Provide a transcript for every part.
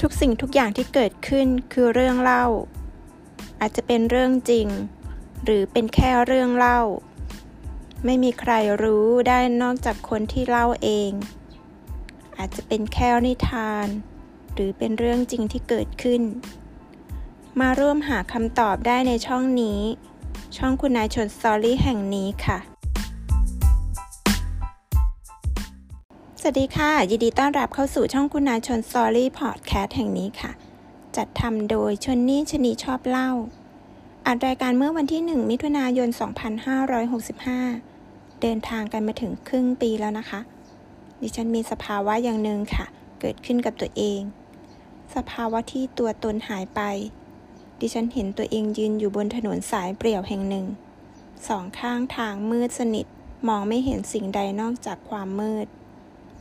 ทุกสิ่งทุกอย่างที่เกิดขึ้นคือเรื่องเล่า อาจจะเป็นเรื่องจริง หรือเป็นแค่เรื่องเล่า ไม่มีใครรู้ได้นอกจากคนที่เล่าเอง อาจจะเป็นแค่นิทาน หรือเป็นเรื่องจริงที่เกิดขึ้น มาร่วมหาคำตอบได้ในช่องนี้ ช่องคุณนายชนสตอรี่แห่งนี้ค่ะ วัสดีค่ะ ยินดีต้อนรับเข้าสู่ช่องคุณนาชนสตอรี่พอดแคสต์แห่งนี้ค่ะ จัดทำโดยชนนี่ชนีชอบเล่าอัดรายการเมื่อวันที่ 1 มิถุนายน 2565 เดินทางกันมาถึงครึ่งปีแล้วนะคะ ดิฉันมีสภาวะอย่างหนึ่งค่ะ เกิดขึ้นกับตัวเอง สภาวะที่ตัวตนหายไป ดิฉันเห็นตัวเองยืนอยู่บนถนนสายเปลี่ยวแห่งหนึ่ง สองข้างทางมืดสนิท มองไม่เห็นสิ่งใดนอกจากความมืด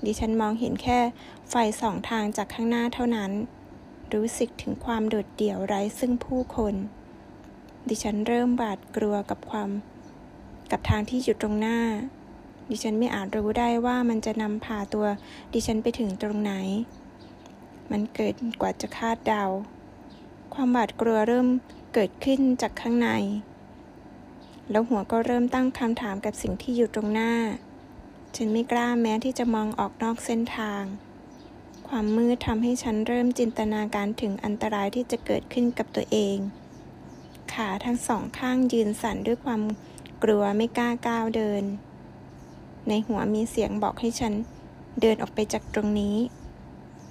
ดิฉันมองเห็นแค่ไฟสองทางจากข้างหน้าเท่านั้น รู้สึกถึงความโดดเดี่ยวไร้ซึ่งผู้คน ดิฉันเริ่มบาดกลัวกับความ กับทางที่อยู่ตรงหน้า ดิฉันไม่อาจรู้ได้ว่ามันจะนำพาตัว ดิฉันไปถึงตรงไหน มันเกิดกว่าจะคาดเดา ความบาดกลัวเริ่มเกิดขึ้นจากข้างใน แล้วหัวก็เริ่มตั้งคำถามกับสิ่งที่อยู่ตรงหน้า ฉันไม่กล้าแม้ที่จะมองออกนอกเส้นทาง ความมืดทำให้ฉันเริ่มจินตนาการถึงอันตรายที่จะเกิดขึ้นกับตัวเอง ขาทั้งสองข้างยืนสั่นด้วยความกลัวไม่กล้าก้าวเดิน ในหัวมีเสียงบอกให้ฉันเดินออกไปจากตรงนี้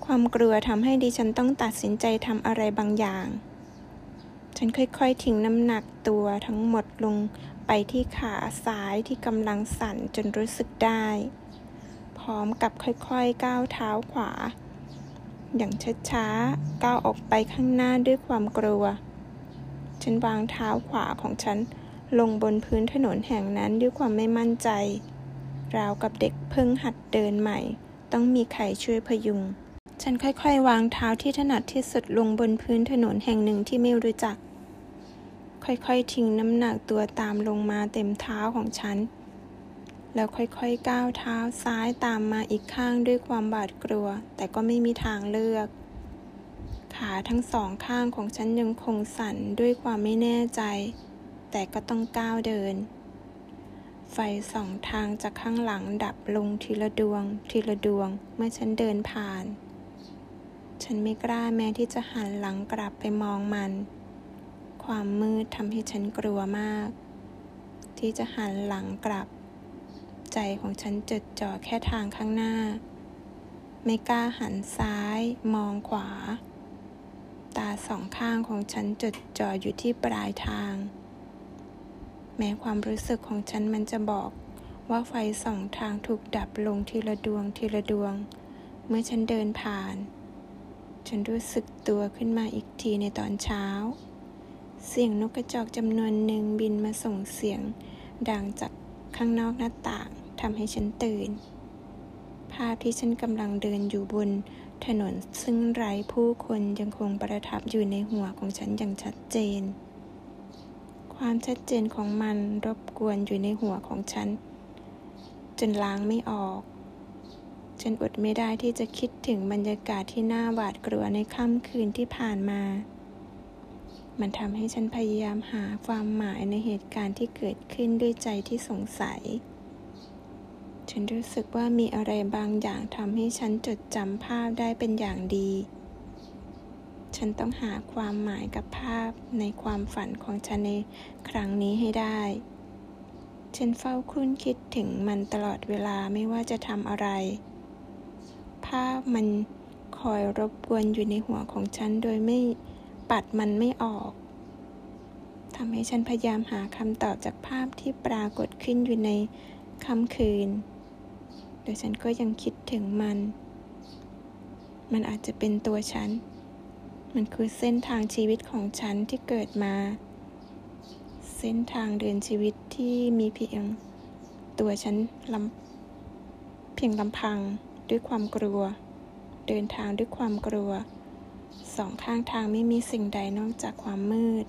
ความกลัวทำให้ดิฉันต้องตัดสินใจทำอะไรบางอย่าง ฉันค่อยๆ ทิ้งน้ำหนักตัวทั้งหมดลง ไปที่ขาซ้ายที่กำลังสั่นจนรู้สึกได้ พร้อมกับค่อยๆก้าวเท้าขวา อย่างช้าๆก้าวออกไปข้างหน้าด้วยความกลัว ฉันวางเท้าขวาของฉันลงบนพื้นถนนแห่งนั้นด้วยความไม่มั่นใจ ราวกับเด็กเพิ่งหัดเดินใหม่ ต้องมีใครช่วยพยุง ฉันค่อยๆ วางเท้าที่ถนัดที่สุดลงบนพื้นถนนแห่งหนึ่งที่ไม่รู้จัก ค่อยๆ ทิ้งน้ำหนักตัวตามลงมาเต็มเท้าของฉัน แล้วค่อยๆ ก้าวเท้าซ้ายตามมาอีกข้างด้วยความบาดกลัว แต่ก็ไม่มีทางเลือก ขาทั้งสองข้างของฉันยังคงสั่นด้วยความไม่แน่ใจ แต่ก็ต้องก้าวเดิน ไฟสองทางจากข้างหลังดับลงทีละดวง ทีละดวง เมื่อฉันเดินผ่าน ฉันไม่กล้าแม้ที่จะหันหลังกลับไปมองมัน ความมืดทำให้ฉันกลัวมาก ที่จะหันหลังกลับ ใจของฉันจดจ่อแค่ทางข้างหน้า ไม่กล้าหันซ้ายมองขวา ตาสองข้างของฉันจดจ่ออยู่ที่ปลายทาง แม้ความรู้สึกของฉันมันจะบอกว่าไฟสองทางถูกดับลงทีละดวงทีละดวง เมื่อฉันเดินผ่าน ฉันรู้สึกตัวขึ้นมาอีกทีในตอนเช้า เสียงนกกระจอกจำนวนหนึ่งบินมาส่งเสียง ดังจากข้างนอกหน้าต่างทำให้ฉันตื่น ภาพที่ฉันกำลังเดินอยู่บนถนนซึ่งไร้ผู้คนยังคงประทับอยู่ในหัวของฉันอย่างชัดเจน ความชัดเจนของมันรบกวนอยู่ในหัวของฉัน จนล้างไม่ออก ฉันอดไม่ได้ที่จะคิดถึงบรรยากาศที่น่าหวาดกลัวในค่ำคืนที่ผ่านมา มันทำให้ฉันพยายามหาความหมายในเหตุการณ์ที่เกิดขึ้นด้วยใจที่สงสัย ฉันรู้สึกว่ามีอะไรบางอย่างทำให้ฉันจดจำภาพได้เป็นอย่างดี ฉันต้องหาความหมายกับภาพในความฝันของฉันในครั้งนี้ให้ได้ ฉันเฝ้าคุ้นคิดถึงมันตลอดเวลาไม่ว่าจะทำอะไร ภาพมันคอยรบกวนอยู่ในหัวของฉันโดยไม่ ปัดมันไม่ออกทำให้ฉันพยายามหาคำตอบจากภาพที่ปรากฏขึ้นอยู่ในค่ำคืนแต่ฉันก็ยังคิดถึงมัน มันอาจจะเป็นตัวฉัน มันคือเส้นทางชีวิตของฉันที่เกิดมา เส้นทางเดินชีวิตที่มีเพียงตัวฉันลำเพียงลำพังด้วยความกลัว เดินทางด้วยความกลัว สองข้างทางไม่มีสิ่งใดนอกจากความมืด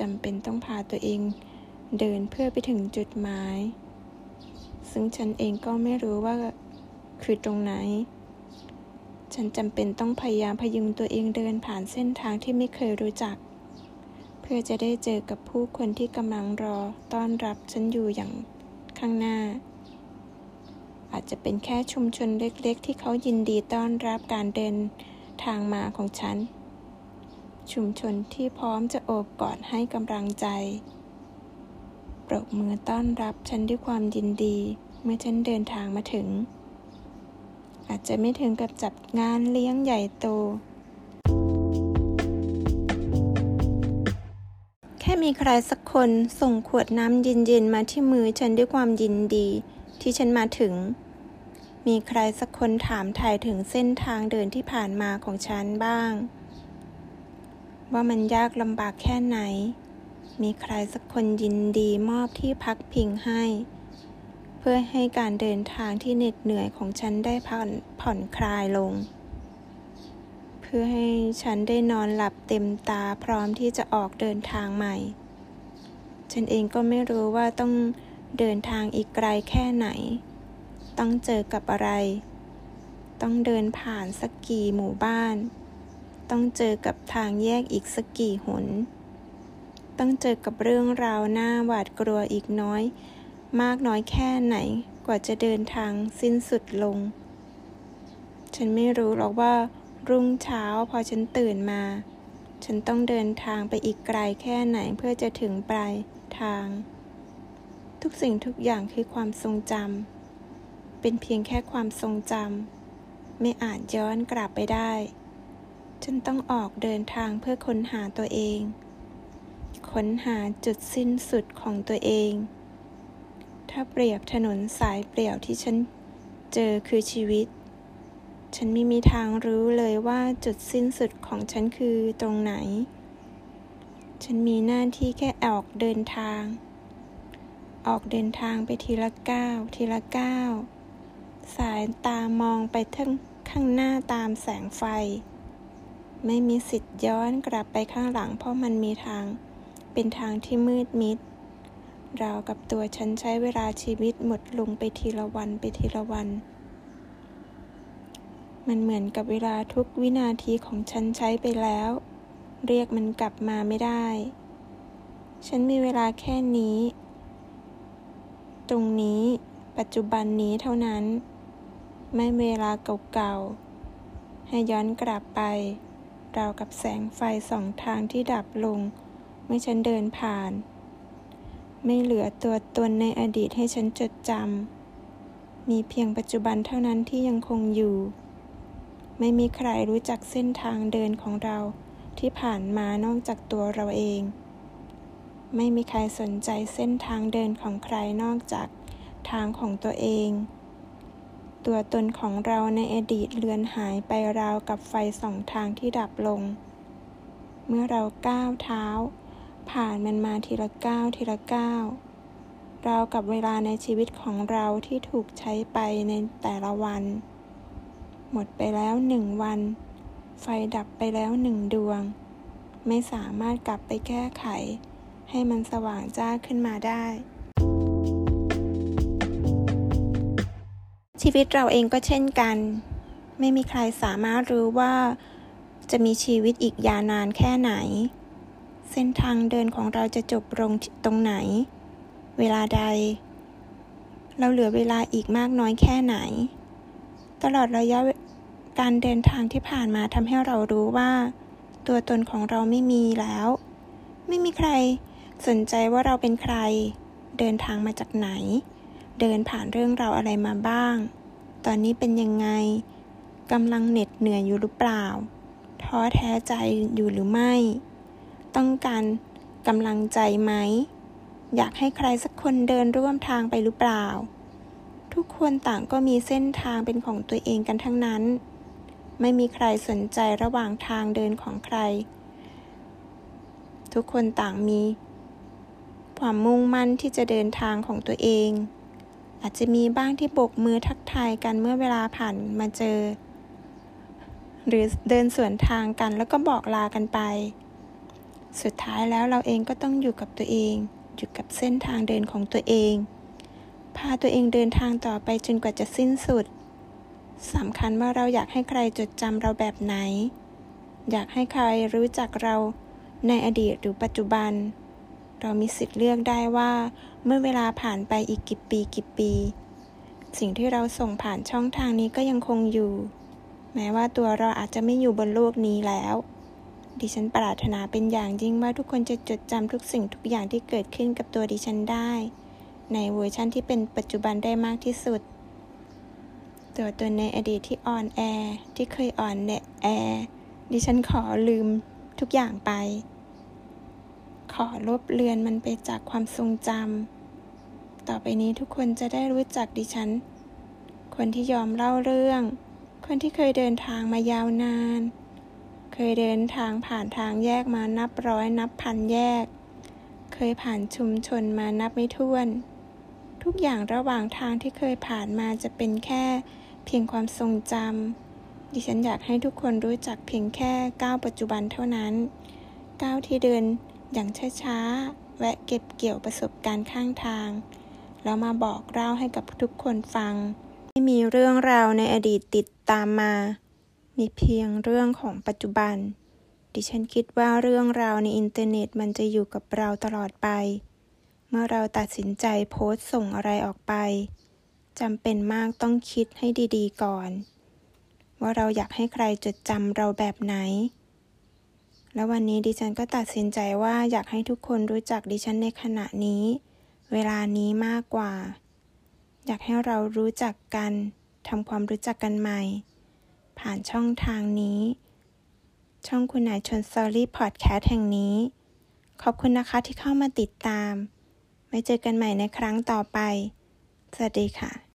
จำเป็นต้องพาตัวเองเดินเพื่อไปถึงจุดหมาย ซึ่งฉันเองก็ไม่รู้ว่าคือตรงไหน ฉันจำเป็นต้องพยายามพยุงตัวเองเดินผ่านเส้นทางที่ไม่เคยรู้จัก เพื่อจะได้เจอกับผู้คนที่กำลังรอต้อนรับฉันอยู่อย่างข้างหน้า อาจจะเป็นแค่ชุมชนเล็กๆ ที่เขายินดีต้อนรับการเดิน ทางมาของฉัน ชุมชนที่พร้อมจะโอบกอดให้กำลังใจ ปรบมือต้อนรับฉันด้วยความยินดี เมื่อฉันเดินทางมาถึง อาจจะไม่ถึงกับจัดงานเลี้ยงใหญ่โต แค่มีใครสักคนส่งขวดน้ำเย็นๆมาที่มือฉันด้วยความยินดีที่ฉันมาถึง มีใครสักคนถามถ่ายถึงเส้นทางเดินที่ผ่านมาของฉันบ้าง ว่ามันยากลำบากแค่ไหน มีใครสักคนยินดีมอบที่พักพิงให้ เพื่อให้การเดินทางที่เหน็ดเหนื่อยของฉันได้ผ่อนผ่อนคลายลง เพื่อให้ฉันได้นอนหลับเต็มตาพร้อมที่จะออกเดินทางใหม่ ฉันเองก็ไม่รู้ว่าต้องเดินทางอีกไกลแค่ไหน ต้องเจอกับอะไร ต้องเดินผ่านสักกี่หมู่บ้าน ต้องเจอกับทางแยกอีกสักกี่หน ต้องเจอกับเรื่องราวหน้าหวาดกลัวอีกน้อย มากน้อยแค่ไหนกว่าจะเดินทางสิ้นสุดลง ฉันไม่รู้หรอกว่า รุ่งเช้าพอฉันตื่นมา ฉันต้องเดินทางไปอีกไกลแค่ไหนเพื่อจะถึงปลายทาง ทุกสิ่งทุกอย่างคือความทรงจำ เป็นเพียงแค่ความทรงจำไม่อาจย้อนกลับไปได้ฉันต้องออกเดินทางเพื่อค้นหาตัวเอง ค้นหาจุดสิ้นสุดของตัวเอง ถ้าเปรียบถนนสายเปลี่ยวที่ฉันเจอคือชีวิต ฉันไม่มีทางรู้เลยว่าจุดสิ้นสุดของฉันคือตรงไหน ฉันมีหน้าที่แค่ออกเดินทางออกเดินทางไปทีละก้าวทีละก้าว สายตามองไปทั้งข้างหน้าตามแสงไฟ ไม่มีสิทธิ์ย้อนกลับไปข้างหลัง เพราะมันมีทาง เป็นทางที่มืดมิด เรากับตัวฉันใช้เวลาชีวิตหมดลงไปทีละวันไปทีละวัน มันเหมือนกับเวลาทุกวินาทีของฉันใช้ไปแล้ว เรียกมันกลับมาไม่ได้ ฉันมีเวลาแค่นี้ ตรงนี้ปัจจุบันนี้เท่านั้น ไม่เวลาเก่าๆ ให้ย้อนกลับไป ราวกับแสงไฟสองทางที่ดับลง เมื่อฉันเดินผ่าน ไม่เหลือตัวตนในอดีตให้ฉันจดจำ มีเพียงปัจจุบันเท่านั้นที่ยังคงอยู่ ไม่มีใครรู้จักเส้นทางเดินของเราที่ผ่านมานอกจากตัวเราเอง ไม่มีใครสนใจเส้นทางเดินของใครนอกจากทางของตัวเอง ตัวตนของเราในอดีตเลือนหายไปราวกับไฟสองทางที่ดับลง เมื่อเราก้าวเท้า ผ่านมันมาทีละก้าวทีละก้าวราวกับเวลาในชีวิตของเราที่ถูกใช้ไปในแต่ละวัน หมดไปแล้วหนึ่งวัน ไฟดับไปแล้วหนึ่งดวง ไม่สามารถกลับไปแก้ไข ให้มันสว่างจ้าขึ้นมาได้ ชีวิตเราเองก็เช่นกัน ไม่มีใครสามารถรู้ว่าจะมีชีวิตอีกยาวนานแค่ไหน เส้นทางเดินของเราจะจบลงตรงไหน เวลาใด เราเหลือเวลาอีกมากน้อยแค่ไหน ตลอดระยะการเดินทางที่ผ่านมาทำให้เรารู้ว่า ตัวตนของเราไม่มีแล้ว ไม่มีใครสนใจว่าเราเป็นใคร เดินทางมาจากไหน เดินผ่านเรื่องราวอะไรมาบ้าง ตอนนี้เป็นยังไงกำลังเหน็ดเหนื่อยอยู่หรือเปล่า ท้อแท้ใจอยู่หรือไม่ ต้องการกำลังใจไหม อยากให้ใครสักคนเดินร่วมทางไปหรือเปล่า ทุกคนต่างก็มีเส้นทางเป็นของตัวเองกันทั้งนั้น ไม่มีใครสนใจระหว่างทางเดินของใคร ทุกคนต่างมี ความมุ่งมั่นที่จะเดินทางของตัวเอง อาจจะมีบ้างที่โบกมือทักทายกันเมื่อเวลาผ่านมาเจอ หรือเดินสวนทางกันแล้วก็บอกลากันไป สุดท้ายแล้วเราเองก็ต้องอยู่กับตัวเอง อยู่กับเส้นทางเดินของตัวเอง พาตัวเองเดินทางต่อไปจนกว่าจะสิ้นสุดสำคัญว่าเราอยากให้ใครจดจำเราแบบไหน อยากให้ใครรู้จักเราในอดีตหรือปัจจุบัน เรามีสิทธิ์เลือกได้ว่า เมื่อเวลาผ่านไปอีกกี่ปีกี่ปี สิ่งที่เราส่งผ่านช่องทางนี้ก็ยังคงอยู่ แม้ว่าตัวเราอาจจะไม่อยู่บนโลกนี้แล้ว ดิฉันปรารถนาเป็นอย่างยิ่งว่าทุกคนจะจดจำทุกสิ่งทุกอย่างที่เกิดขึ้นกับตัวดิฉันได้ ในเวอร์ชันที่เป็นปัจจุบันได้มากที่สุด ตัวตนในอดีตที่อ่อนแอที่เคยอ่อนแอดิฉันขอลืมทุกอย่างไป ขอลบเลือนมันไปจากความทรงจำ ต่อไปนี้ทุกคนจะได้รู้จักดิฉัน คนที่ยอมเล่าเรื่อง คนที่เคยเดินทางมายาวนาน เคยเดินทางผ่านทางแยกมานับร้อยนับพันแยก เคยผ่านชุมชนมานับไม่ถ้วน ทุกอย่างระหว่างทางที่เคยผ่านมาจะเป็นแค่เพียงความทรงจำ ดิฉันอยากให้ทุกคนรู้จักเพียงแค่ก้าวปัจจุบันเท่านั้น ก้าวที่เดิน อย่างช้าๆ แวะเก็บเกี่ยวประสบการณ์ข้างทาง แล้วมาบอกเล่าให้กับทุกคนฟัง ไม่มีเรื่องราวในอดีตติดตามมา มีเพียงเรื่องของปัจจุบัน ดิฉันคิดว่าเรื่องราวในอินเทอร์เน็ตมันจะอยู่กับเราตลอดไป เมื่อเราตัดสินใจโพสต์ส่งอะไรออกไปจำเป็นมากต้องคิดให้ดีๆก่อน ว่าเราอยากให้ใครจดจำเราแบบไหน แล้ววันนี้ดิฉันก็ตัดสินใจว่าอยากให้ทุกคนรู้จักดิฉันในขณะนี้ เวลานี้มากกว่า อยากให้เรารู้จักกันทำความรู้จักกันใหม่ ผ่านช่องทางนี้ ช่องคุณนายชนสตอรี่พอดแคสต์แห่งนี้ ขอบคุณนะคะที่เข้ามาติดตาม ไว้เจอกันใหม่ในครั้งต่อไป สวัสดีค่ะ